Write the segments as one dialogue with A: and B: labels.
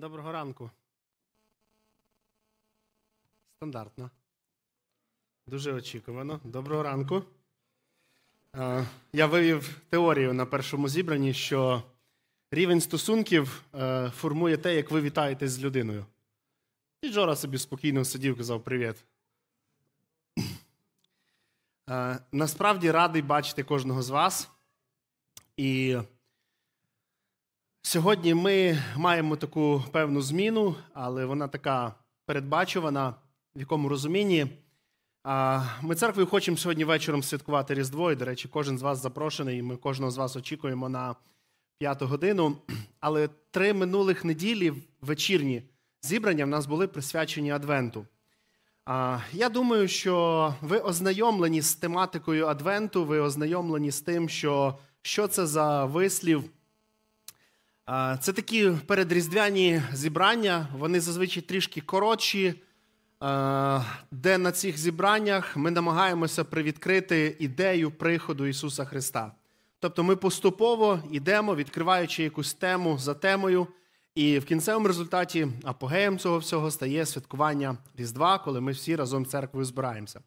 A: Доброго ранку. Стандартно. Дуже очікувано. Доброго ранку. Е, я вивів теорію на першому зібранні, що рівень стосунків е, формує те, як ви вітаєтесь з людиною. І Джора собі спокійно сидів казав привіт. Е, насправді радий бачити кожного з вас. І Сьогодні ми маємо таку певну зміну, але вона така передбачувана, в якому розумінні. Ми церквою хочемо сьогодні вечором святкувати Різдво. І, до речі, кожен з вас запрошений, і ми кожного з вас очікуємо на п'яту годину. Але три минулих неділі вечірні зібрання в нас були присвячені Адвенту. Я думаю, що ви ознайомлені з тематикою Адвенту, ви ознайомлені з тим, що, що це за вислів. Це такі передріздвяні зібрання, вони зазвичай трішки коротші, де на цих зібраннях ми намагаємося привідкрити ідею приходу Ісуса Христа. Тобто ми поступово йдемо, відкриваючи якусь тему за темою, і в кінцевому результаті апогеєм цього всього стає святкування Різдва, коли ми всі разом церквою збираємося.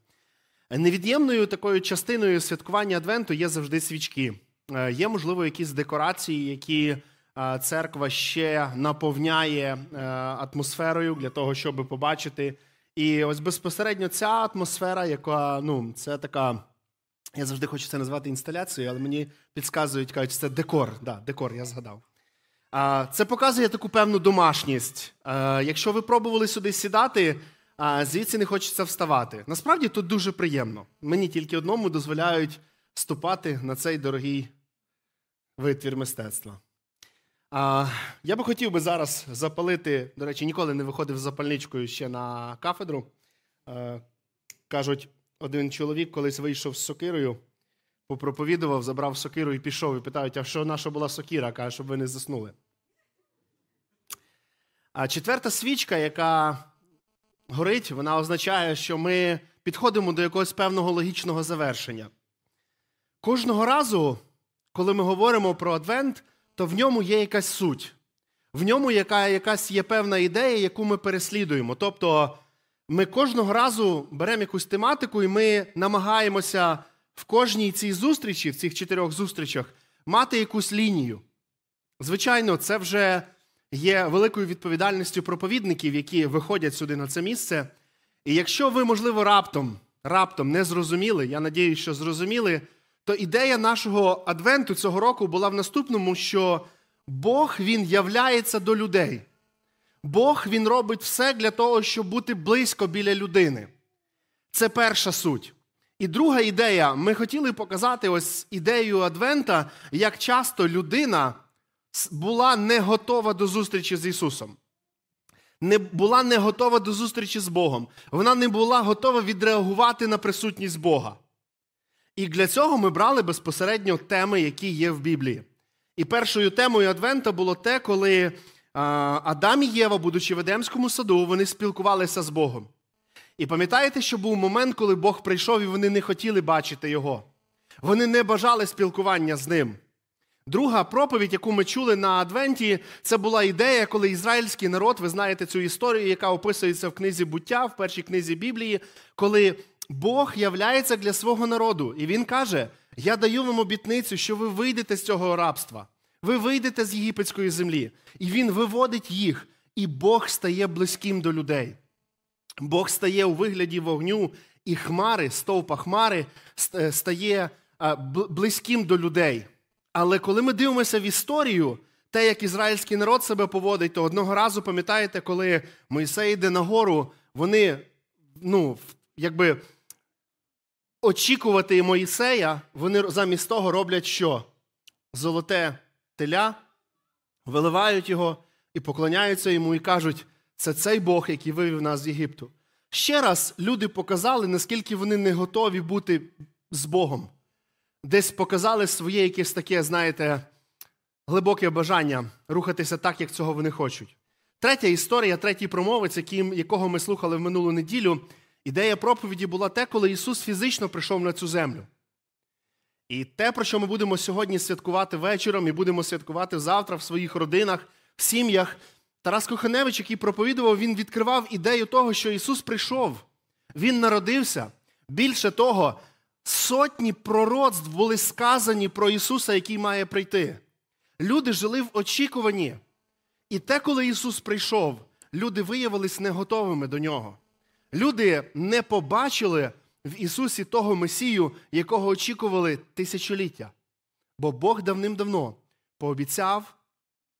A: Невід'ємною такою частиною святкування Адвенту є завжди свічки. Е, є, можливо, якісь декорації, які церква ще наповняє е, атмосферою для того, щоб побачити. І ось безпосередньо ця атмосфера, яка ну, це така. Я завжди хочу це назвати інсталяцією, але мені підказують, кажуть, це декор. Да, Декор, я згадав. Це показує таку певну домашність. Якщо ви пробували сюди сідати, звідси не хочеться вставати. Насправді тут дуже приємно. Мені тільки одному дозволяють ступати на цей дорогий витвір мистецтва. А, Я би хотів би зараз запалити, до речі, ніколи не виходив з запальничкою ще на кафедру. А, Кажуть, один чоловік колись вийшов з сокирою, попроповідував, забрав сокиру і пішов. І питають, а що наша була сокира? Каже, щоб ви не заснули. А четверта свічка, яка горить, вона означає, що ми підходимо до якогось певного логічного завершення. Кожного разу, коли ми говоримо про Адвент, то в ньому є якась суть. В ньому яка, якась є певна ідея, яку ми переслідуємо. Тобто ми кожного разу беремо якусь тематику, і ми намагаємося в кожній цій зустрічі, в цих чотирьох зустрічах, мати якусь лінію. Звичайно, це вже є великою відповідальністю проповідників, які виходять сюди на це місце. І якщо ви, можливо, раптом раптом не зрозуміли, я надію, що зрозуміли, то ідея нашого адвенту цього року була в наступному, що Бог Він являється до людей. Бог Він робить все для того, щоб бути близько біля людини. Це перша суть. І друга ідея, ми хотіли показати ось ідею Адвента, як часто людина була не готова до зустрічі з Ісусом. Не була не готова до зустрічі з Богом. Вона не була готова відреагувати на присутність Бога. І для цього ми брали безпосередньо теми, які є в Біблії. І першою темою Адвента було те, коли Адам і Єва, будучи в Едемському саду, вони спілкувалися з Богом. І пам'ятаєте, що був момент, коли Бог прийшов і вони не хотіли бачити його. Вони не бажали спілкування з ним. Друга проповідь, яку ми чули на Адвенті, це була ідея, коли ізраїльський народ, ви знаєте цю історію, яка описується в книзі буття, в першій книзі Біблії, коли Бог являється для свого народу. І Він каже: Я даю вам обітницю, що ви вийдете з цього рабства, ви вийдете з єгипетської землі. І Він виводить їх, і Бог стає близьким до людей. Бог стає у вигляді вогню і хмари, стовпа хмари е, стає близьким до людей. Але коли ми дивимося в історію, те, як ізраїльський народ себе поводить, то одного разу пам'ятаєте, коли Мойсей йде на гору, вони ну, якби очікувати Моїсея, вони замість того роблять що? Золоте теля, виливають його і поклоняються йому, і кажуть, це цей Бог, який вивів нас з Єгипту. Ще раз люди показали, наскільки вони не готові бути з Богом. Десь показали своє якесь таке, знаєте, глибоке бажання рухатися так, як цього вони хочуть. Третя історія, третій промовець, якого ми слухали в минулу неділю, Ідея проповіді була те, коли Ісус фізично прийшов на цю землю. І те, про що ми будемо сьогодні святкувати вечором і будемо святкувати завтра в своїх родинах, в сім'ях, Тарас Коханевич, який проповідував, він відкривав ідею того, що Ісус прийшов, Він народився. Більше того, сотні пророцтв були сказані про Ісуса, який має прийти. Люди жили в очікуванні. І те, коли Ісус прийшов, люди виявились не готовими до нього. Люди не побачили в Ісусі того Месію, якого очікували тисячоліття. Бо Бог давним-давно пообіцяв,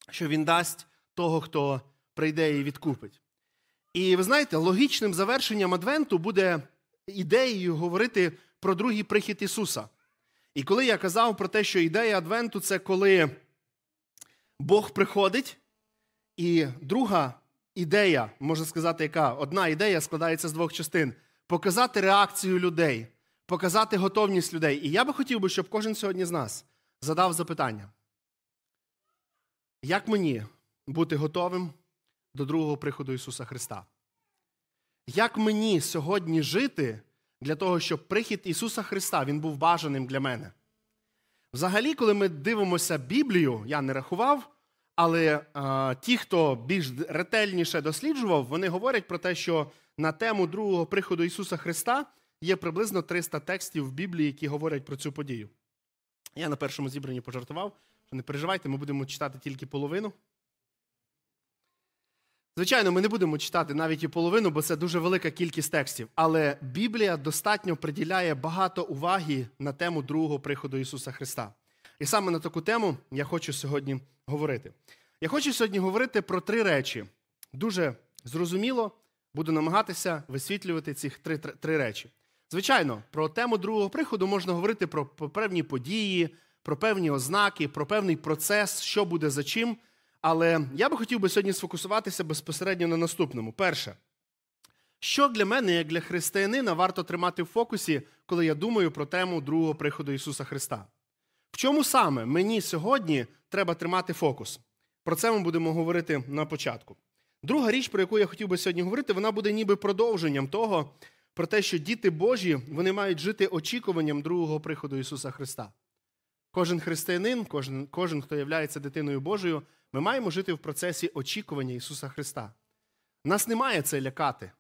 A: що Він дасть того, хто прийде і відкупить. І ви знаєте, логічним завершенням Адвенту буде ідеєю говорити про другий прихід Ісуса. І коли я казав про те, що ідея Адвенту це коли Бог приходить, і друга ідея, можна сказати, яка одна ідея складається з двох частин: показати реакцію людей, показати готовність людей. І я би хотів би, щоб кожен сьогодні з нас задав запитання. Як мені бути готовим до другого приходу Ісуса Христа? Як мені сьогодні жити для того, щоб прихід Ісуса Христа Він був бажаним для мене? Взагалі, коли ми дивимося Біблію, я не рахував, але а, ті, хто більш ретельніше досліджував, вони говорять про те, що на тему другого приходу Ісуса Христа є приблизно 300 текстів в Біблії, які говорять про цю подію. Я на першому зібранні пожартував, що не переживайте, ми будемо читати тільки половину. Звичайно, ми не будемо читати навіть і половину, бо це дуже велика кількість текстів. Але Біблія достатньо приділяє багато уваги на тему другого приходу Ісуса Христа. І саме на таку тему я хочу сьогодні говорити. Я хочу сьогодні говорити про три речі. Дуже зрозуміло, буду намагатися висвітлювати ці три, три, речі. Звичайно, про тему другого приходу можна говорити про певні події, про певні ознаки, про певний процес, що буде за чим. Але я би хотів би сьогодні сфокусуватися безпосередньо на наступному. Перше, що для мене, як для християнина, варто тримати в фокусі, коли я думаю про тему другого приходу Ісуса Христа? В чому саме мені сьогодні треба тримати фокус? Про це ми будемо говорити на початку. Друга річ, про яку я хотів би сьогодні говорити, вона буде ніби продовженням того, про те, що діти Божі вони мають жити очікуванням другого приходу Ісуса Христа. Кожен християнин, кожен, кожен хто є дитиною Божою, ми маємо жити в процесі очікування Ісуса Христа. Нас немає це лякати.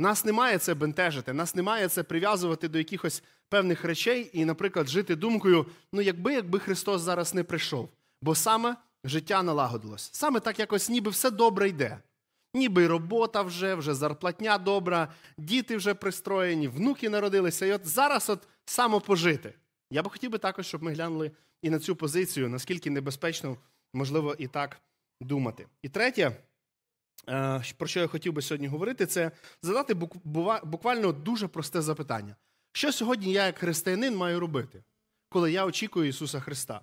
A: Нас немає це бентежити, нас немає це прив'язувати до якихось певних речей і, наприклад, жити думкою, ну якби якби Христос зараз не прийшов. Бо саме життя налагодилось. Саме так якось ніби все добре йде. Ніби робота вже, вже зарплатня добра, діти вже пристроєні, внуки народилися. І от зараз от самопожити. Я би хотів би також, щоб ми глянули і на цю позицію, наскільки небезпечно можливо і так думати. І третє, про що я хотів би сьогодні говорити, це задати буквально дуже просте запитання. Що сьогодні я, як християнин, маю робити, коли я очікую Ісуса Христа?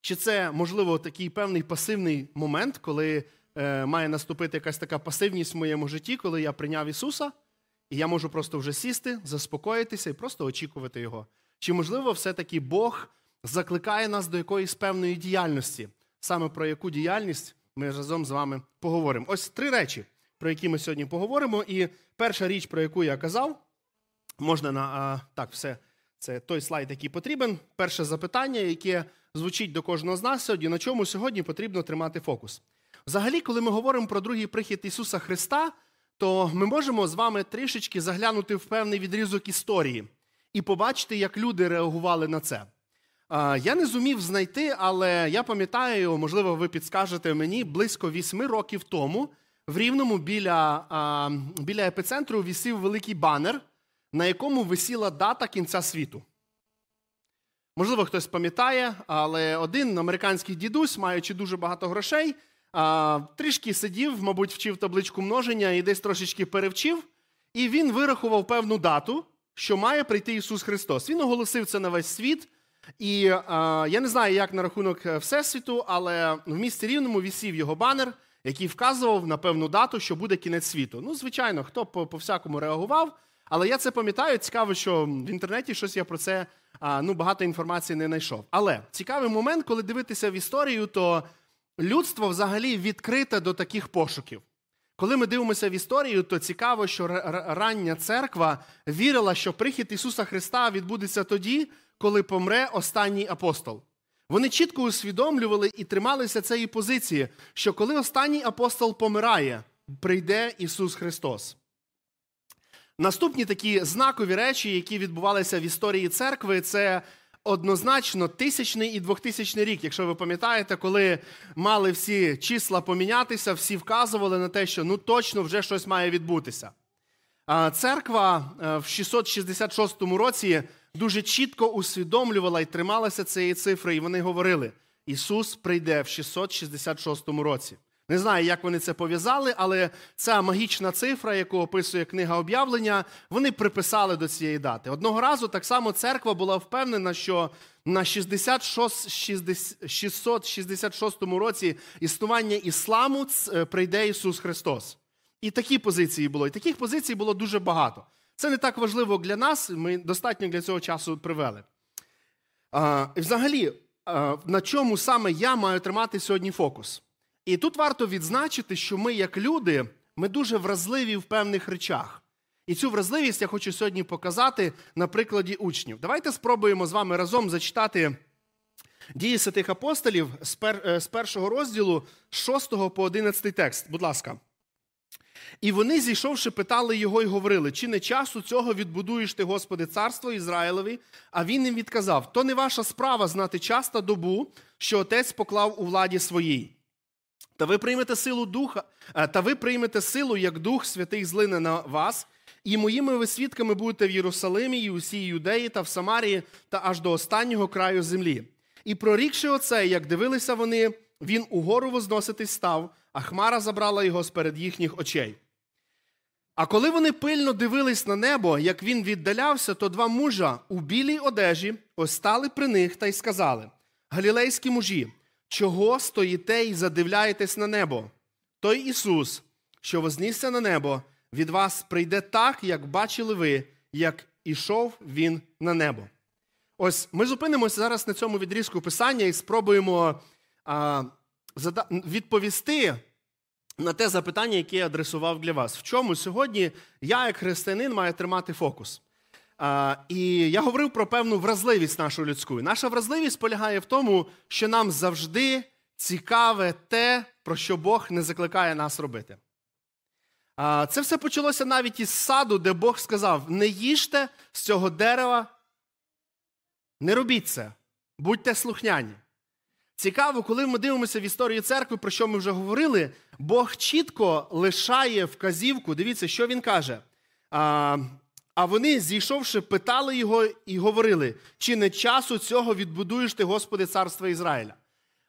A: Чи це, можливо, такий певний пасивний момент, коли е, має наступити якась така пасивність в моєму житті, коли я прийняв Ісуса, і я можу просто вже сісти, заспокоїтися і просто очікувати Його? Чи, можливо, все-таки Бог закликає нас до якоїсь певної діяльності? Саме про яку діяльність ми разом з вами поговоримо. Ось три речі, про які ми сьогодні поговоримо. І перша річ, про яку я казав, можна на а, так, все. Це той слайд, який потрібен. Перше запитання, яке звучить до кожного з нас сьогодні, на чому сьогодні потрібно тримати фокус. Взагалі, коли ми говоримо про другий прихід Ісуса Христа, то ми можемо з вами трішечки заглянути в певний відрізок історії і побачити, як люди реагували на це. Я не зумів знайти, але я пам'ятаю, можливо, ви підскажете мені близько вісьми років тому в Рівному біля біля епіцентру висів великий банер, на якому висіла дата кінця світу. Можливо, хтось пам'ятає, але один американський дідусь, маючи дуже багато грошей, трішки сидів, мабуть, вчив табличку множення і десь трошечки перевчив, і він вирахував певну дату, що має прийти Ісус Христос. Він оголосив це на весь світ. І е, я не знаю, як на рахунок е, Всесвіту, але в місті Рівному вісів його банер, який вказував на певну дату, що буде кінець світу. Ну, звичайно, хто по, всякому реагував. Але я це пам'ятаю. Цікаво, що в інтернеті щось я про це ну, багато інформації не знайшов. Але цікавий момент, коли дивитися в історію, то людство взагалі відкрите до таких пошуків. Коли ми дивимося в історію, то цікаво, що рання церква вірила, що прихід Ісуса Христа відбудеться тоді, коли помре останній апостол. Вони чітко усвідомлювали і трималися цієї позиції, що коли останній апостол помирає, прийде Ісус Христос. Наступні такі знакові речі, які відбувалися в історії церкви, це однозначно тисячний і двохтисячний рік. Якщо ви пам'ятаєте, коли мали всі числа помінятися, всі вказували на те, що ну точно вже щось має відбутися. Церква е, в 666 році дуже чітко усвідомлювала і трималася цієї цифри, і вони говорили: Ісус прийде в 666 році. Не знаю, як вони це пов'язали, але ця магічна цифра, яку описує книга об'явлення, вони приписали до цієї дати. Одного разу так само церква була впевнена, що на 66, 666 році існування ісламу е, прийде Ісус Христос. І такі позиції було. І таких позицій було дуже багато. Це не так важливо для нас, ми достатньо для цього часу привели. А, взагалі, а, на чому саме я маю тримати сьогодні фокус? І тут варто відзначити, що ми, як люди, ми дуже вразливі в певних речах. І цю вразливість я хочу сьогодні показати на прикладі учнів. Давайте спробуємо з вами разом зачитати дії святих апостолів з першого розділу, з 6 по 11 текст. Будь ласка. І вони, зійшовши, питали його і говорили: чи не часу цього відбудуєш ти, Господи, царство Ізраїлеві? А він їм відказав: то не ваша справа знати час та добу, що отець поклав у владі своїй. Та ви приймете силу духа, е, та ви приймете силу, як Дух Святий злине на вас, і моїми ви свідками будете в Єрусалимі, і усій Юдеї та в Самарії, та аж до останнього краю землі. І прорікши оце, як дивилися вони, він угору возноситись став, а хмара забрала його з перед їхніх очей. А коли вони пильно дивились на небо, як він віддалявся, то два мужа у білій одежі остали при них та й сказали: Галілейські мужі, чого стоїте і задивляєтесь на небо? Той Ісус, що вознісся на небо, від вас прийде так, як бачили ви, як ішов Він на небо. Ось ми зупинимося зараз на цьому відрізку писання і спробуємо а, відповісти на те запитання, яке я адресував для вас. В чому сьогодні я, як християнин, маю тримати фокус? І я говорив про певну вразливість нашу людську. Наша вразливість полягає в тому, що нам завжди цікаве те, про що Бог не закликає нас робити. Це все почалося навіть із саду, де Бог сказав: не їжте з цього дерева, не робіть це, будьте слухняні. Цікаво, коли ми дивимося в історію церкви, про що ми вже говорили, Бог чітко лишає вказівку. Дивіться, що він каже. А вони, зійшовши, питали його і говорили: чи не часу цього відбудуєш ти, Господи, царство Ізраїля?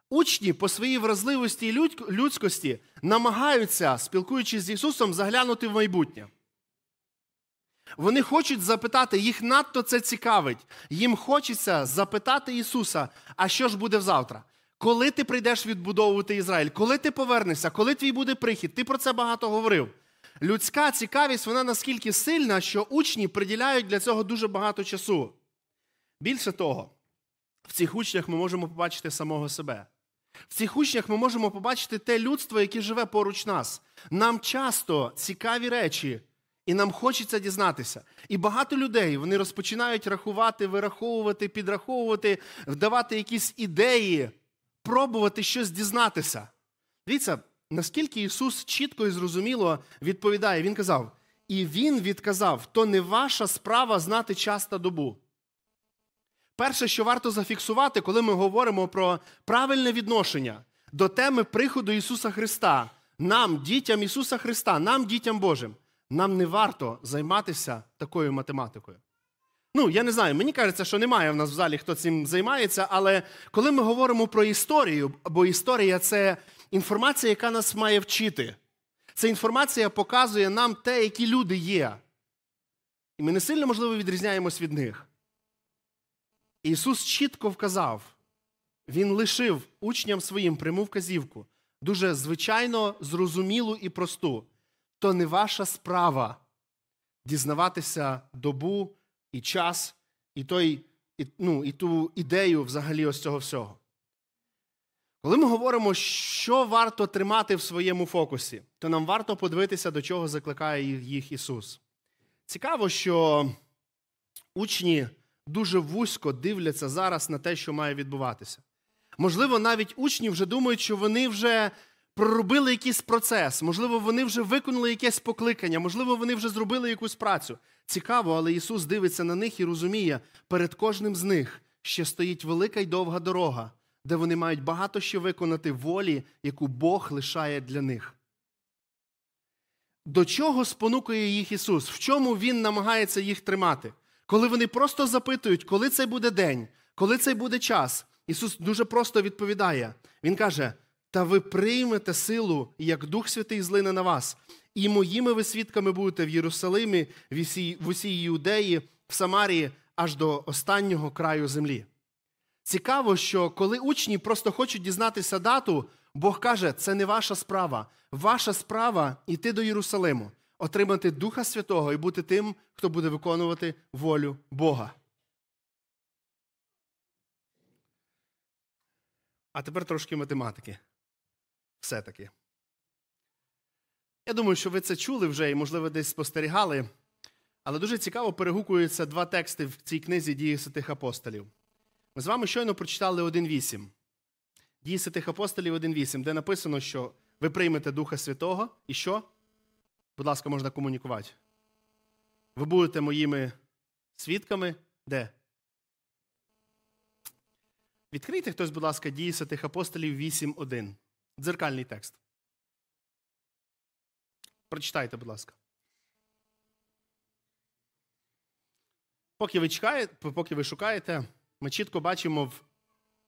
A: Учні по своїй вразливості і людськості намагаються, спілкуючись з Ісусом, заглянути в майбутнє. Вони хочуть запитати, їх надто це цікавить. Їм хочеться запитати Ісуса, а що ж буде завтра? Коли ти прийдеш відбудовувати Ізраїль? Коли ти повернешся, коли твій буде прихід? Ти про це багато говорив. Людська цікавість, вона наскільки сильна, що учні приділяють для цього дуже багато часу. Більше того, в цих учнях ми можемо побачити самого себе. В цих учнях ми можемо побачити те людство, яке живе поруч нас. Нам часто цікаві речі, і нам хочеться дізнатися. І багато людей вони розпочинають рахувати, вираховувати, підраховувати, вдавати якісь ідеї пробувати щось дізнатися. Дивіться, наскільки Ісус чітко і зрозуміло відповідає, Він казав, і Він відказав, то не ваша справа знати час та добу. Перше, що варто зафіксувати, коли ми говоримо про правильне відношення до теми приходу Ісуса Христа, нам, дітям Ісуса Христа, нам, дітям Божим, нам не варто займатися такою математикою. Ну, я не знаю, мені кажеться, що немає в нас в залі, хто цим займається, але коли ми говоримо про історію, бо історія це інформація, яка нас має вчити. Ця інформація показує нам те, які люди є. І ми не сильно, можливо, відрізняємось від них. Ісус чітко вказав, Він лишив учням своїм пряму вказівку, дуже звичайно, зрозумілу і просту. То не ваша справа дізнаватися добу і час, і той, і, ну, і ту ідею взагалі ось цього всього. Коли ми говоримо, що варто тримати в своєму фокусі, то нам варто подивитися, до чого закликає їх Ісус. Цікаво, що учні дуже вузько дивляться зараз на те, що має відбуватися. Можливо, навіть учні вже думають, що вони вже проробили якийсь процес, можливо, вони вже виконали якесь покликання, можливо, вони вже зробили якусь працю. Цікаво, але Ісус дивиться на них і розуміє, перед кожним з них ще стоїть велика й довга дорога, де вони мають багато що виконати волі, яку Бог лишає для них. До чого спонукує їх Ісус? В чому Він намагається їх тримати? Коли вони просто запитують, коли цей буде день, коли цей буде час, Ісус дуже просто відповідає. Він каже: Та ви приймете силу, як Дух Святий злине на вас, і моїми ви свідками будете в Єрусалимі, в усій, Юдеї, в Самарії, аж до останнього краю землі. Цікаво, що коли учні просто хочуть дізнатися дату, Бог каже, це не ваша справа. Ваша справа йти до Єрусалиму, отримати Духа Святого і бути тим, хто буде виконувати волю Бога. А тепер трошки математики. Все-таки. Я думаю, що ви це чули вже і, можливо, десь спостерігали. Але дуже цікаво перегукуються два тексти в цій книзі дії святих апостолів. Ми з вами щойно прочитали 1.8. Дії святих апостолів 1.8, де написано, що ви приймете Духа Святого і що? Будь ласка, можна комунікувати. Ви будете моїми свідками де? Відкрийте хтось, будь ласка, дії святих апостолів 8.1. Дзеркальний текст. Прочитайте, будь ласка. Поки ви чекаєте, поки ви шукаєте, ми чітко бачимо в,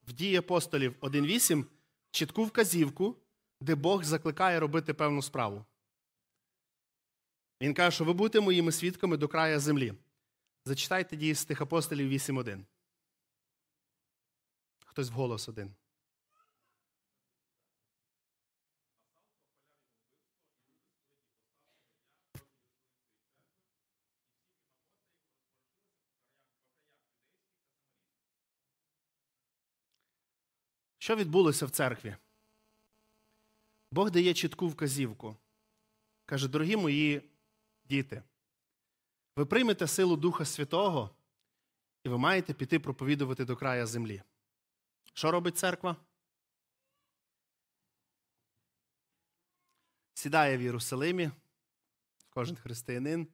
A: в дії апостолів 1.8 чітку вказівку, де Бог закликає робити певну справу. Він каже, що ви будете моїми свідками до края землі. Зачитайте дії з тих апостолів 8.1. Хтось вголос один. Що відбулося в церкві? Бог дає чітку вказівку. Каже, дорогі мої діти, ви приймете силу Духа Святого, і ви маєте піти проповідувати до края землі. Що робить церква? Сідає в Єрусалимі, кожен християнин,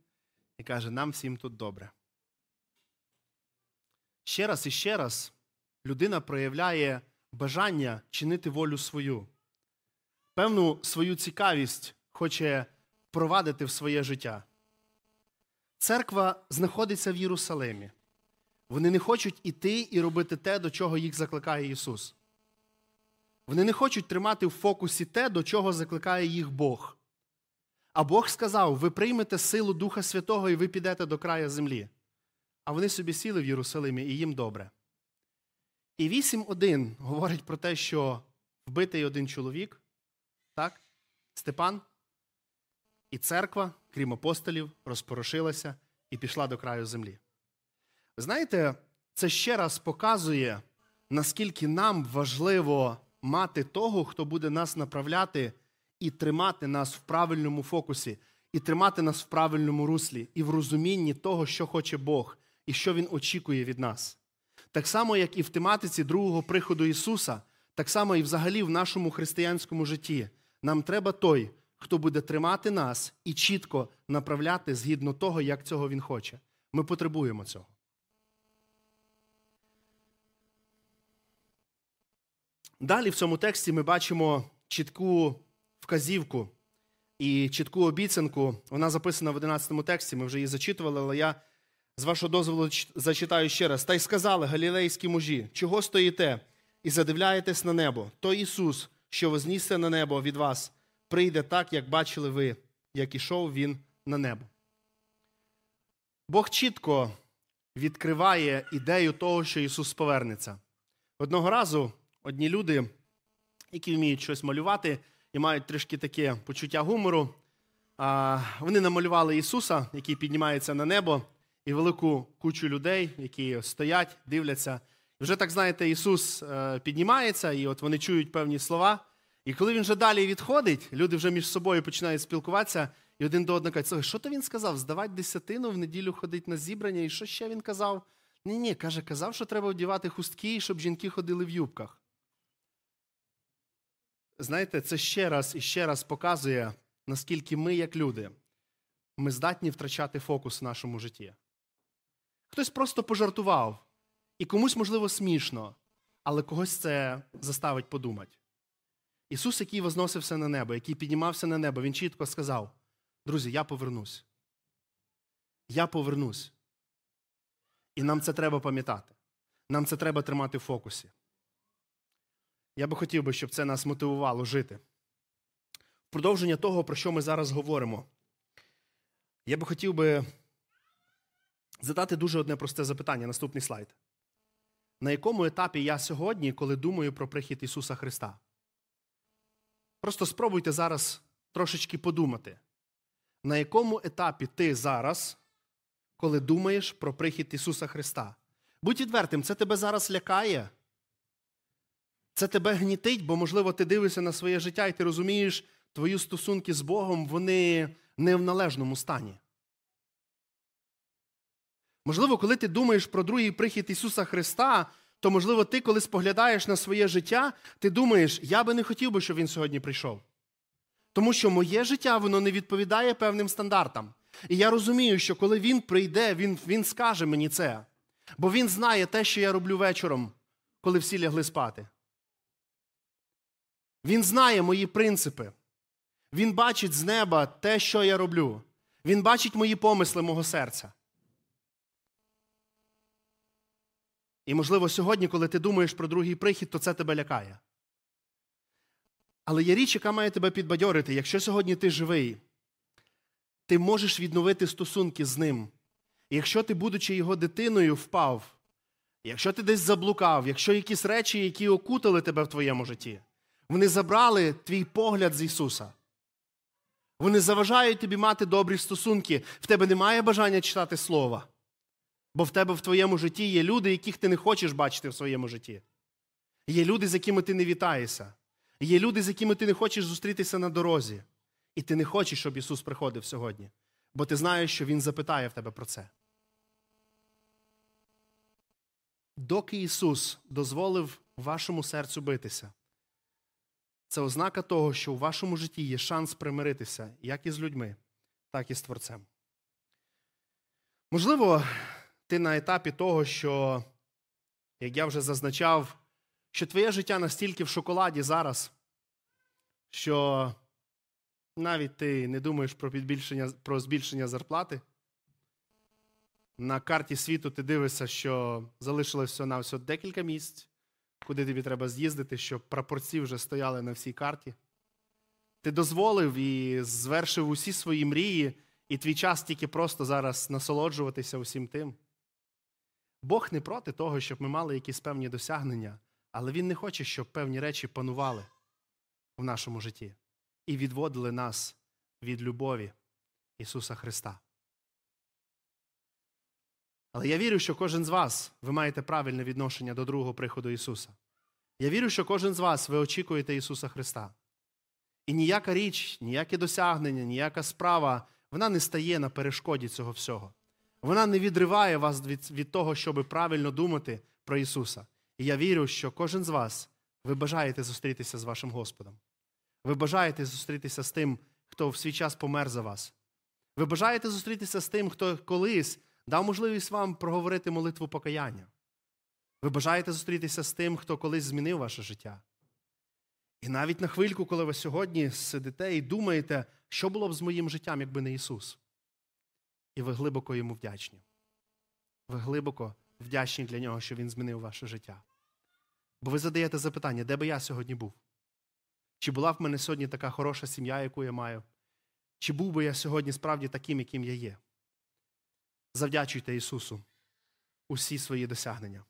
A: і каже, нам всім тут добре. Ще раз і ще раз людина проявляє бажання чинити волю свою, певну свою цікавість хоче провадити в своє життя. Церква знаходиться в Єрусалимі. Вони не хочуть іти і робити те, до чого їх закликає Ісус. Вони не хочуть тримати в фокусі те, до чого закликає їх Бог. А Бог сказав: ви приймете силу Духа Святого і ви підете до края землі. А вони собі сіли в Єрусалимі і їм добре. І 8.1 говорить про те, що вбитий один чоловік, так, Степан, і церква, крім апостолів, розпорошилася і пішла до краю землі. Ви Знаєте, це ще раз показує, наскільки нам важливо мати того, хто буде нас направляти і тримати нас в правильному фокусі, і тримати нас в правильному руслі, і в розумінні того, що хоче Бог, і що Він очікує від нас. Так само, як і в тематиці другого приходу Ісуса, так само і взагалі в нашому християнському житті. Нам треба той, хто буде тримати нас і чітко направляти згідно того, як цього Він хоче. Ми потребуємо цього. Далі в цьому тексті ми бачимо чітку вказівку і чітку обіцянку. Вона записана в 11 тексті, ми вже її зачитували, але я з вашого дозволу зачитаю ще раз. Та й сказали галілейські мужі, чого стоїте і задивляєтесь на небо? То Ісус, що вознісся на небо від вас, прийде так, як бачили ви, як ішов Він на небо. Бог чітко відкриває ідею того, що Ісус повернеться. Одного разу одні люди, які вміють щось малювати і мають трішки таке почуття гумору, вони намалювали Ісуса, який піднімається на небо, і велику кучу людей, які стоять, дивляться. Вже так знаєте, Ісус е, піднімається, і от вони чують певні слова. І коли він вже далі відходить, люди вже між собою починають спілкуватися, і один до одного кажуть, що то він сказав? Здавати десятину, в неділю ходить на зібрання, і що ще він казав? Ні, ні, каже, казав, що треба вдівати хустки, щоб жінки ходили в юбках. знаєте, це ще раз і ще раз показує, наскільки ми, як люди, ми здатні втрачати фокус в нашому житті. Хтось просто пожартував, і комусь, можливо, смішно, але когось це заставить подумати. Ісус, який возносився на небо, який піднімався на небо, Він чітко сказав: друзі, я повернусь. Я повернусь. І нам це треба пам'ятати. Нам це треба тримати в фокусі. Я би хотів би, щоб це нас мотивувало жити. В продовження того, про що ми зараз говоримо, я би хотів би задати дуже одне просте запитання. Наступний слайд. На якому етапі я сьогодні, коли думаю про прихід Ісуса Христа? Просто спробуйте зараз трошечки подумати, на якому етапі ти зараз, коли думаєш про прихід Ісуса Христа? Будь відвертим, це тебе зараз лякає. Це тебе гнітить, бо, можливо, ти дивишся на своє життя і ти розумієш, твої стосунки з Богом, вони не в належному стані. Можливо, коли ти думаєш про другий прихід Ісуса Христа, то, можливо, ти, коли споглядаєш на своє життя, ти думаєш, я би не хотів би, щоб він сьогодні прийшов. Тому що моє життя воно не відповідає певним стандартам. І я розумію, що коли він прийде, він, він скаже мені це. Бо він знає те, що я роблю вечором, коли всі лягли спати. Він знає мої принципи. Він бачить з неба те, що я роблю. Він бачить мої помисли мого серця. І, можливо, сьогодні, коли ти думаєш про другий прихід, то це тебе лякає. Але є річ, яка має тебе підбадьорити. Якщо сьогодні ти живий, ти можеш відновити стосунки з ним. І якщо ти, будучи його дитиною, впав, якщо ти десь заблукав, якщо якісь речі, які окутали тебе в твоєму житті, вони забрали твій погляд з Ісуса. Вони заважають тобі мати добрі стосунки. В тебе немає бажання читати Слова. Бо в тебе в твоєму житті є люди, яких ти не хочеш бачити в своєму житті. Є люди, з якими ти не вітаєшся. Є люди, з якими ти не хочеш зустрітися на дорозі. І ти не хочеш, щоб Ісус приходив сьогодні. Бо ти знаєш, що Він запитає в тебе про це. Доки Ісус дозволив вашому серцю битися, це ознака того, що у вашому житті є шанс примиритися як із людьми, так і з Творцем. Можливо, ти на етапі того, що, як я вже зазначав, що твоє життя настільки в шоколаді зараз, що навіть ти не думаєш про підбільшення, про збільшення зарплати. На карті світу ти дивишся, що залишилось все на все декілька місць, куди тобі треба з'їздити, щоб прапорці вже стояли на всій карті. Ти дозволив і звершив усі свої мрії, і твій час тільки просто зараз насолоджуватися усім тим. Бог не проти того, щоб ми мали якісь певні досягнення, але Він не хоче, щоб певні речі панували в нашому житті і відводили нас від любові Ісуса Христа. Але я вірю, що кожен з вас ви маєте правильне відношення до другого приходу Ісуса. Я вірю, що кожен з вас ви очікуєте Ісуса Христа. І ніяка річ, ніяке досягнення, ніяка справа, вона не стає на перешкоді цього всього. Вона не відриває вас від, від того, щоб правильно думати про Ісуса. І я вірю, що кожен з вас ви бажаєте зустрітися з вашим Господом. Ви бажаєте зустрітися з тим, хто в свій час помер за вас. Ви бажаєте зустрітися з тим, хто колись дав можливість вам проговорити молитву покаяння. Ви бажаєте зустрітися з тим, хто колись змінив ваше життя. І навіть на хвильку, коли ви сьогодні сидите і думаєте, що було б з моїм життям, якби не Ісус. І ви глибоко йому вдячні. Ви глибоко вдячні для нього, що Він змінив ваше життя. Бо ви задаєте запитання, де би я сьогодні був? Чи була в мене сьогодні така хороша сім'я, яку я маю? Чи був би я сьогодні справді таким, яким я є? Завдячуйте Ісусу усі свої досягнення.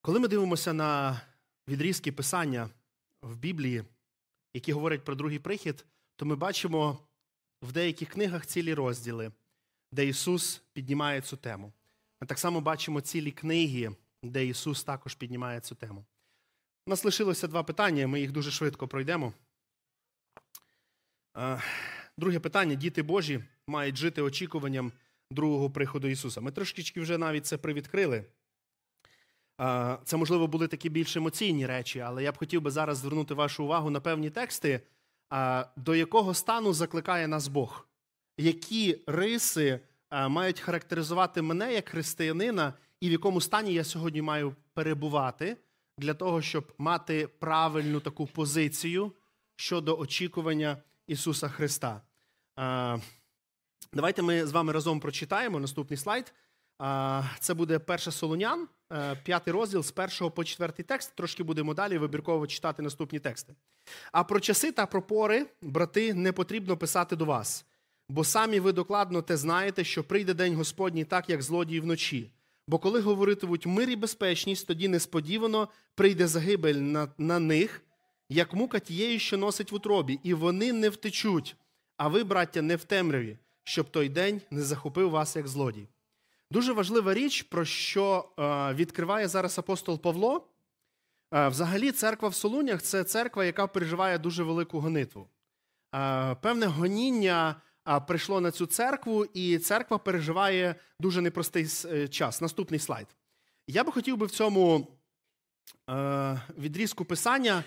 A: Коли ми дивимося на відрізки Писання в Біблії, які говорять про другий прихід, то ми бачимо в деяких книгах цілі розділи, де Ісус піднімає цю тему. Ми так само бачимо цілі книги, де Ісус також піднімає цю тему. У нас лишилося два питання, ми їх дуже швидко пройдемо. Друге питання: діти Божі мають жити очікуванням другого приходу Ісуса. Ми трошечки вже навіть це привідкрили. Це, можливо, були такі більш емоційні речі, але я б хотів би зараз звернути вашу увагу на певні тексти, до якого стану закликає нас Бог, які риси мають характеризувати мене як християнина, і в якому стані я сьогодні маю перебувати для того, щоб мати правильну таку позицію щодо очікування Ісуса Христа. Давайте ми з вами разом прочитаємо наступний слайд. Це буде перше Солонян, е, п'ятий розділ з першого по четвертий текст. Трошки будемо далі вибірково читати наступні тексти. А про часи та про пори, брати, не потрібно писати до вас, бо самі ви докладно те знаєте, що прийде день Господній, так як злодії вночі. Бо коли говоритимуть мир і безпечність, тоді несподівано прийде загибель на, на них, як мука тієї, що носить в утробі, і вони не втечуть. А ви, браття, не в темряві, щоб той день не захопив вас як злодій. Дуже важлива річ, про що е, відкриває зараз апостол Павло. Е, взагалі, церква в Солунях це церква, яка переживає дуже велику гонитву. Е, певне гоніння прийшло на цю церкву, і церква переживає дуже непростий час. Наступний слайд. Я би хотів би в цьому відрізку писання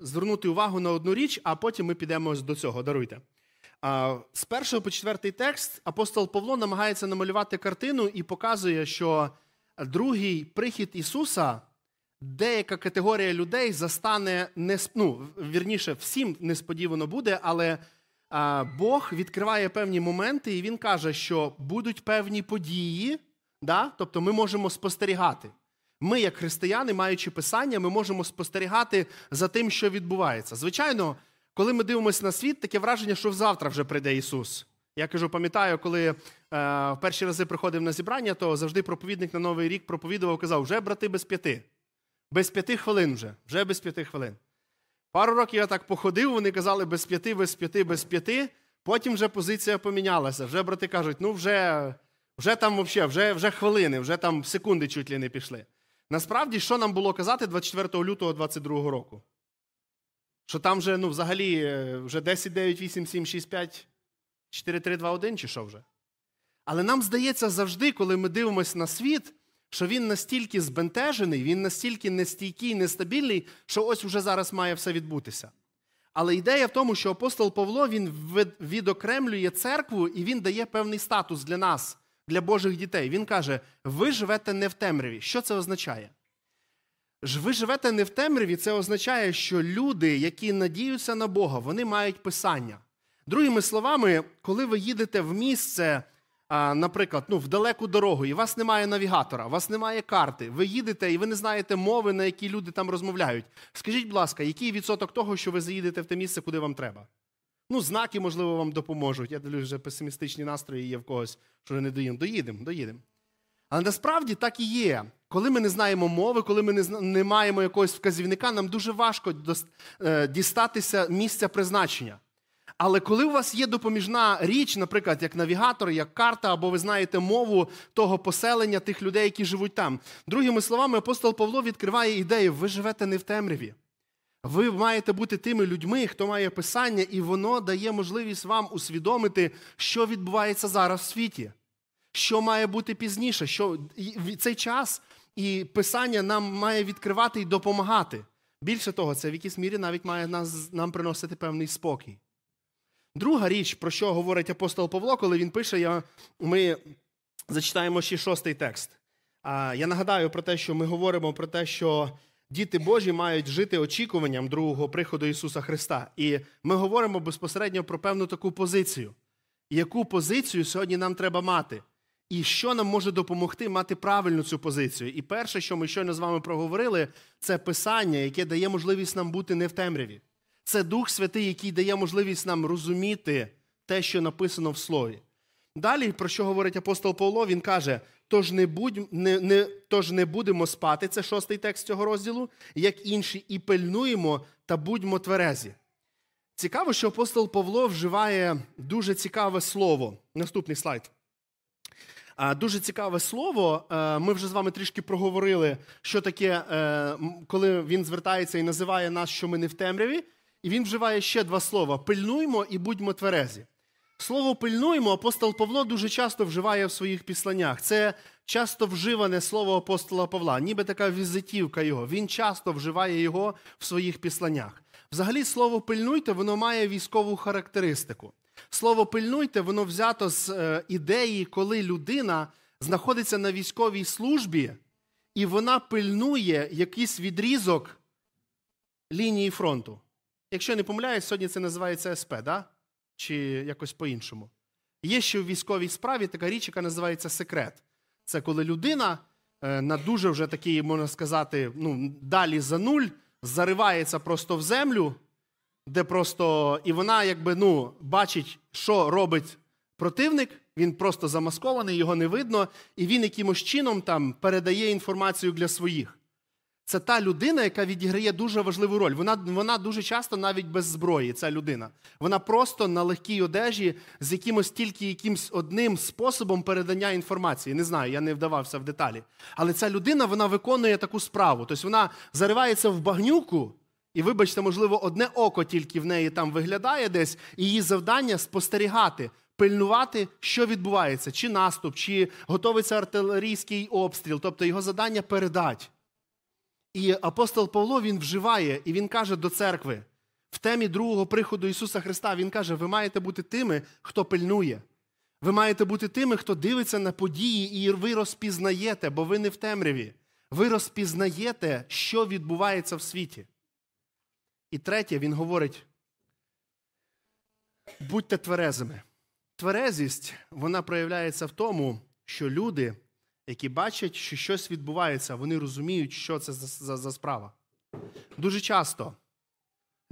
A: звернути увагу на одну річ, а потім ми підемо до цього. Даруйте. З першого по четвертий текст апостол Павло намагається намалювати картину і показує, що другий прихід Ісуса, деяка категорія людей застане не ну, вірніше, всім несподівано буде, але Бог відкриває певні моменти, і Він каже, що будуть певні події, да? тобто ми можемо спостерігати. Ми, як християни, маючи писання, ми можемо спостерігати за тим, що відбувається. Звичайно. Коли ми дивимося на світ, таке враження, що завтра вже прийде Ісус. Я кажу, пам'ятаю, коли е, в перші рази приходив на зібрання, то завжди проповідник на Новий рік проповідував, казав, вже брати без п'яти. Без п'яти хвилин вже, вже без п'яти хвилин. Пару років я так походив, вони казали без п'яти, без п'яти, без п'яти. Потім вже позиція помінялася. Вже брати кажуть, ну вже вже там взагалі, вже вже хвилини, вже там секунди чуть ли не пішли. Насправді, що нам було казати 24 лютого 2022 року? Що там вже ну, взагалі е, вже 10, 9, 8, 7, 6, 5, 4, 3, 2, 1 чи що вже? Але нам здається завжди, коли ми дивимося на світ, що він настільки збентежений, він настільки нестійкий, нестабільний, що ось уже зараз має все відбутися. Але ідея в тому, що апостол Павло він відокремлює церкву і він дає певний статус для нас, для Божих дітей. Він каже: ви живете не в темряві. Що це означає? Ви живете не в темряві, це означає, що люди, які надіються на Бога, вони мають писання. Другими словами, коли ви їдете в місце, наприклад, ну, в далеку дорогу, і у вас немає навігатора, у вас немає карти, ви їдете і ви не знаєте мови, на які люди там розмовляють. Скажіть, будь ласка, який відсоток того, що ви заїдете в те місце, куди вам треба? Ну, знаки, можливо, вам допоможуть. Я дивлюсь, вже песимістичні настрої є в когось, що не доїдемо. Доїдемо, доїдемо. Але насправді так і є. Коли ми не знаємо мови, коли ми не маємо якогось вказівника, нам дуже важко е, дістатися місця призначення. Але коли у вас є допоміжна річ, наприклад, як навігатор, як карта, або ви знаєте мову того поселення, тих людей, які живуть там. Другими словами, апостол Павло відкриває ідею: ви живете не в темряві. Ви маєте бути тими людьми, хто має писання, і воно дає можливість вам усвідомити, що відбувається зараз в світі що має бути пізніше, що цей час і писання нам має відкривати і допомагати. Більше того, це в якійсь мірі навіть має нас, нам приносити певний спокій. Друга річ, про що говорить апостол Павло, коли він пише, я, ми зачитаємо ще шостий текст. А, Я нагадаю про те, що ми говоримо про те, що діти Божі мають жити очікуванням другого приходу Ісуса Христа. І ми говоримо безпосередньо про певну таку позицію. Яку позицію сьогодні нам треба мати? І що нам може допомогти мати правильну цю позицію? І перше, що ми щойно з вами проговорили, це писання, яке дає можливість нам бути не в темряві. Це Дух Святий, який дає можливість нам розуміти те, що написано в Слові. Далі, про що говорить апостол Павло, він каже: тож не будь, не, не, тож не будемо спати, це шостий текст цього розділу, як інші, і пильнуємо та будьмо тверезі. Цікаво, що апостол Павло вживає дуже цікаве слово. Наступний слайд. Дуже цікаве слово. Е, ми вже з вами трішки проговорили, що таке, е, коли він звертається і називає нас, що ми не в темряві. І він вживає ще два слова: пильнуймо і будьмо тверезі. Слово пильнуємо апостол Павло дуже часто вживає в своїх післаннях. Це часто вживане слово апостола Павла, ніби така візитівка його. Він часто вживає його в своїх післаннях. Взагалі, слово пильнуйте, воно має військову характеристику. Слово пильнуйте, воно взято з е, ідеї, коли людина знаходиться на військовій службі, і вона пильнує якийсь відрізок лінії фронту. Якщо я не помиляюсь, сьогодні це називається СП, да? чи якось по-іншому. Є ще в військовій справі така річ, яка називається секрет. Це коли людина е, на дуже вже такий, можна сказати, ну, далі за нуль заривається просто в землю, де просто і вона якби ну, бачить, що робить противник, він просто замаскований, його не видно, і він якимось чином там передає інформацію для своїх. Це та людина, яка відіграє дуже важливу роль. Вона вона дуже часто навіть без зброї, ця людина. Вона просто на легкій одежі з якимось тільки якимсь одним способом передання інформації. Не знаю, я не вдавався в деталі. Але ця людина вона виконує таку справу. Тобто вона заривається в багнюку, і, вибачте, можливо, одне око тільки в неї там виглядає десь, і її завдання спостерігати. Пильнувати, що відбувається, чи наступ, чи готовиться артилерійський обстріл, тобто його завдання передати. І апостол Павло він вживає, і він каже до церкви в темі другого приходу Ісуса Христа, Він каже: ви маєте бути тими, хто пильнує. Ви маєте бути тими, хто дивиться на події, і ви розпізнаєте, бо ви не в темряві. Ви розпізнаєте, що відбувається в світі. І третє, він говорить: будьте тверезими. Тверезість, вона проявляється в тому, що люди які бачать, що щось відбувається, вони розуміють, що це за, за, за справа. Дуже часто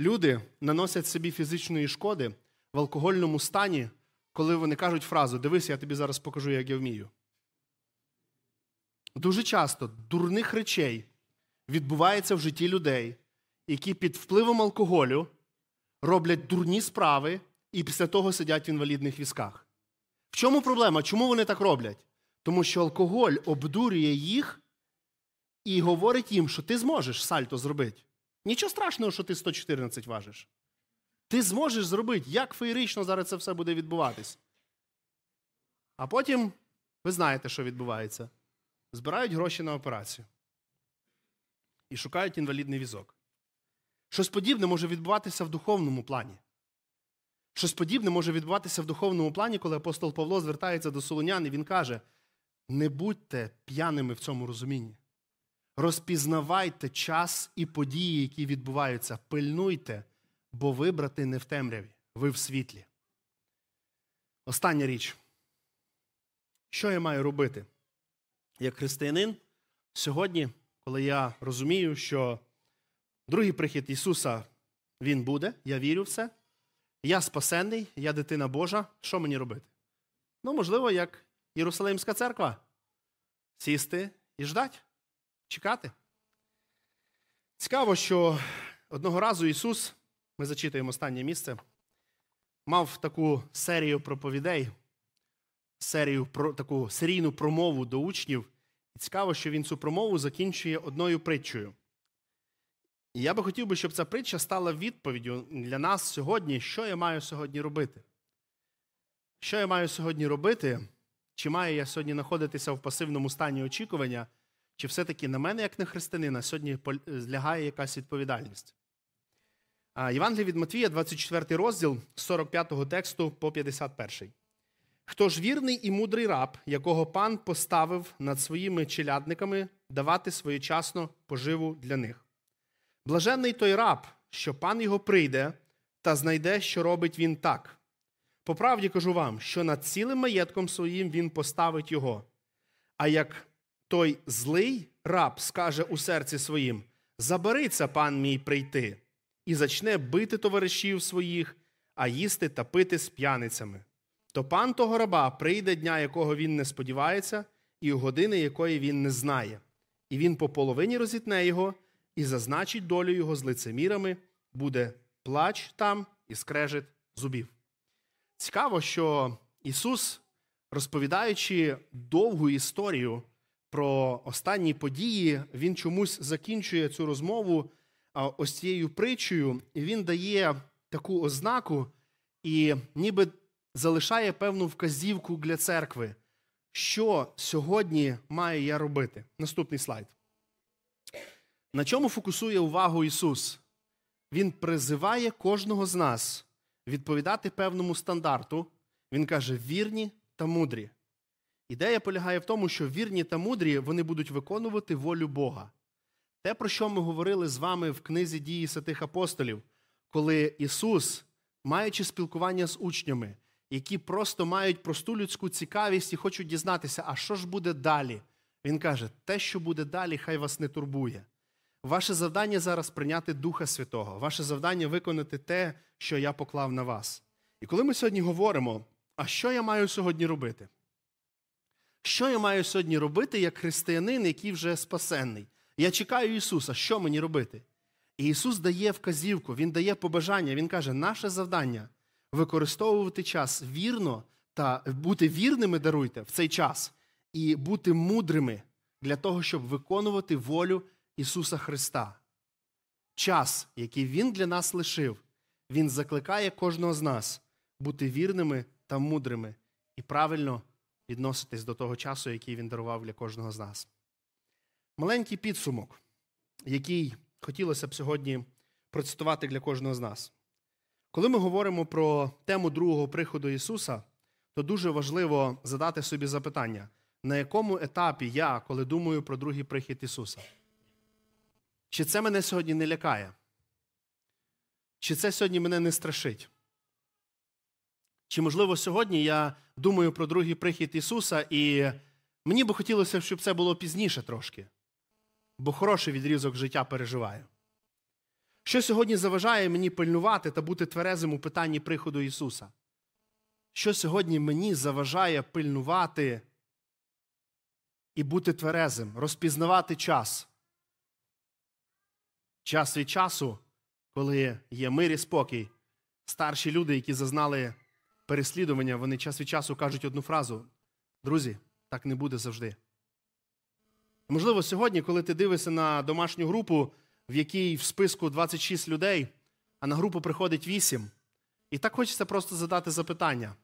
A: люди наносять собі фізичної шкоди в алкогольному стані, коли вони кажуть фразу Дивись, я тобі зараз покажу, як я вмію. Дуже часто дурних речей відбувається в житті людей, які під впливом алкоголю роблять дурні справи і після того сидять в інвалідних візках. В чому проблема? Чому вони так роблять? Тому що алкоголь обдурює їх і говорить їм, що ти зможеш сальто зробити. Нічого страшного, що ти 114 важиш. Ти зможеш зробити, як феєрично зараз це все буде відбуватись. А потім ви знаєте, що відбувається. Збирають гроші на операцію і шукають інвалідний візок. Щось подібне може відбуватися в духовному плані. Щось подібне може відбуватися в духовному плані, коли апостол Павло звертається до Солонян, і він каже: не будьте п'яними в цьому розумінні. Розпізнавайте час і події, які відбуваються. Пильнуйте, бо ви, брати, не в темряві, ви в світлі. Остання річ. Що я маю робити? Як християнин, сьогодні, коли я розумію, що другий прихід Ісуса Він буде, я вірю в це, я спасенний, я дитина Божа, що мені робити? Ну, можливо, як Єрусалимська церква. Сісти і ждати, чекати. Цікаво, що одного разу Ісус, ми зачитуємо останнє місце, мав таку серію проповідей, серію, таку серійну промову до учнів. І цікаво, що він цю промову закінчує одною притчею. І я би хотів, щоб ця притча стала відповіддю для нас сьогодні, що я маю сьогодні робити. Що я маю сьогодні робити, чи маю я сьогодні знаходитися в пасивному стані очікування, чи все-таки на мене, як на християнина, сьогодні лягає якась відповідальність? Євангелія від Матвія, 24 розділ 45 тексту по 51. Хто ж вірний і мудрий раб, якого пан поставив над своїми челядниками давати своєчасно поживу для них? Блаженний той раб, що пан його прийде та знайде, що робить він так. По правді кажу вам, що над цілим маєтком своїм він поставить його. А як той злий раб скаже у серці своїм: Забериться пан мій прийти, і зачне бити товаришів своїх, а їсти та пити з п'яницями. То пан того раба прийде дня, якого він не сподівається, і години якої він не знає, і він по половині розітне його і зазначить долю його з лицемірами, буде плач там і скрежет зубів. Цікаво, що Ісус, розповідаючи довгу історію про останні події, Він чомусь закінчує цю розмову ось цією притчею, і він дає таку ознаку, і ніби залишає певну вказівку для церкви, що сьогодні маю я робити. Наступний слайд. На чому фокусує увагу Ісус? Він призиває кожного з нас відповідати певному стандарту. Він каже: вірні та мудрі. Ідея полягає в тому, що вірні та мудрі вони будуть виконувати волю Бога. Те, про що ми говорили з вами в книзі дії святих апостолів, коли Ісус, маючи спілкування з учнями, які просто мають просту людську цікавість і хочуть дізнатися, а що ж буде далі? Він каже: те, що буде далі, хай вас не турбує. Ваше завдання зараз прийняти Духа Святого, ваше завдання виконати те, що я поклав на вас. І коли ми сьогодні говоримо, а що я маю сьогодні робити? Що я маю сьогодні робити як християнин, який вже спасенний? Я чекаю Ісуса, що мені робити? І Ісус дає вказівку, Він дає побажання, Він каже, наше завдання використовувати час вірно та бути вірними даруйте в цей час і бути мудрими для того, щоб виконувати волю Ісуса Христа. Час, який Він для нас лишив, Він закликає кожного з нас бути вірними та мудрими і правильно відноситись до того часу, який він дарував для кожного з нас. Маленький підсумок, який хотілося б сьогодні процитувати для кожного з нас. Коли ми говоримо про тему другого приходу Ісуса, то дуже важливо задати собі запитання, на якому етапі я, коли думаю про другий прихід Ісуса? Чи це мене сьогодні не лякає? Чи це сьогодні мене не страшить? Чи, можливо, сьогодні я думаю про другий прихід Ісуса, і мені би хотілося, щоб це було пізніше трошки, бо хороший відрізок життя переживаю. Що сьогодні заважає мені пильнувати та бути тверезим у питанні приходу Ісуса? Що сьогодні мені заважає пильнувати і бути тверезим, розпізнавати час? Час від часу, коли є мир і спокій, старші люди, які зазнали переслідування, вони час від часу кажуть одну фразу: друзі, так не буде завжди. Можливо, сьогодні, коли ти дивишся на домашню групу, в якій в списку 26 людей, а на групу приходить 8, і так хочеться просто задати запитання.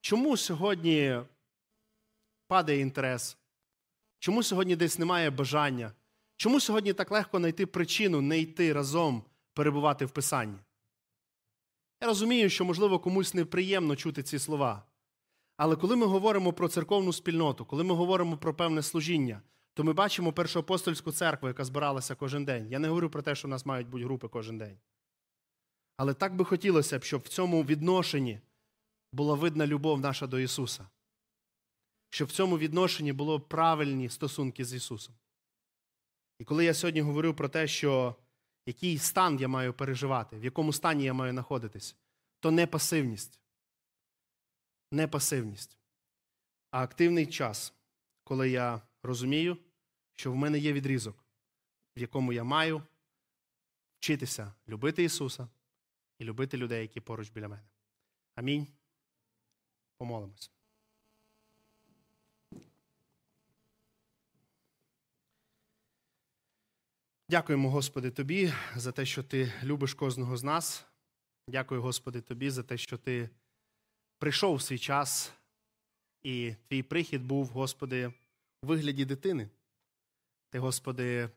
A: Чому сьогодні падає інтерес? Чому сьогодні десь немає бажання? Чому сьогодні так легко знайти причину не йти разом перебувати в Писанні? Я розумію, що, можливо, комусь неприємно чути ці слова. Але коли ми говоримо про церковну спільноту, коли ми говоримо про певне служіння, то ми бачимо першоапостольську церкву, яка збиралася кожен день. Я не говорю про те, що в нас мають бути групи кожен день. Але так би хотілося б, щоб в цьому відношенні була видна любов наша до Ісуса. Щоб в цьому відношенні було правильні стосунки з Ісусом. І коли я сьогодні говорю про те, що який стан я маю переживати, в якому стані я маю знаходитись, то не пасивність. Не пасивність, а активний час, коли я розумію, що в мене є відрізок, в якому я маю вчитися любити Ісуса і любити людей, які поруч біля мене. Амінь. Помолимось. Дякуємо, Господи, Тобі за те, що Ти любиш кожного з нас. Дякую, Господи, Тобі за те, що Ти прийшов в свій час, і твій прихід був, Господи, у вигляді дитини. Ти, Господи,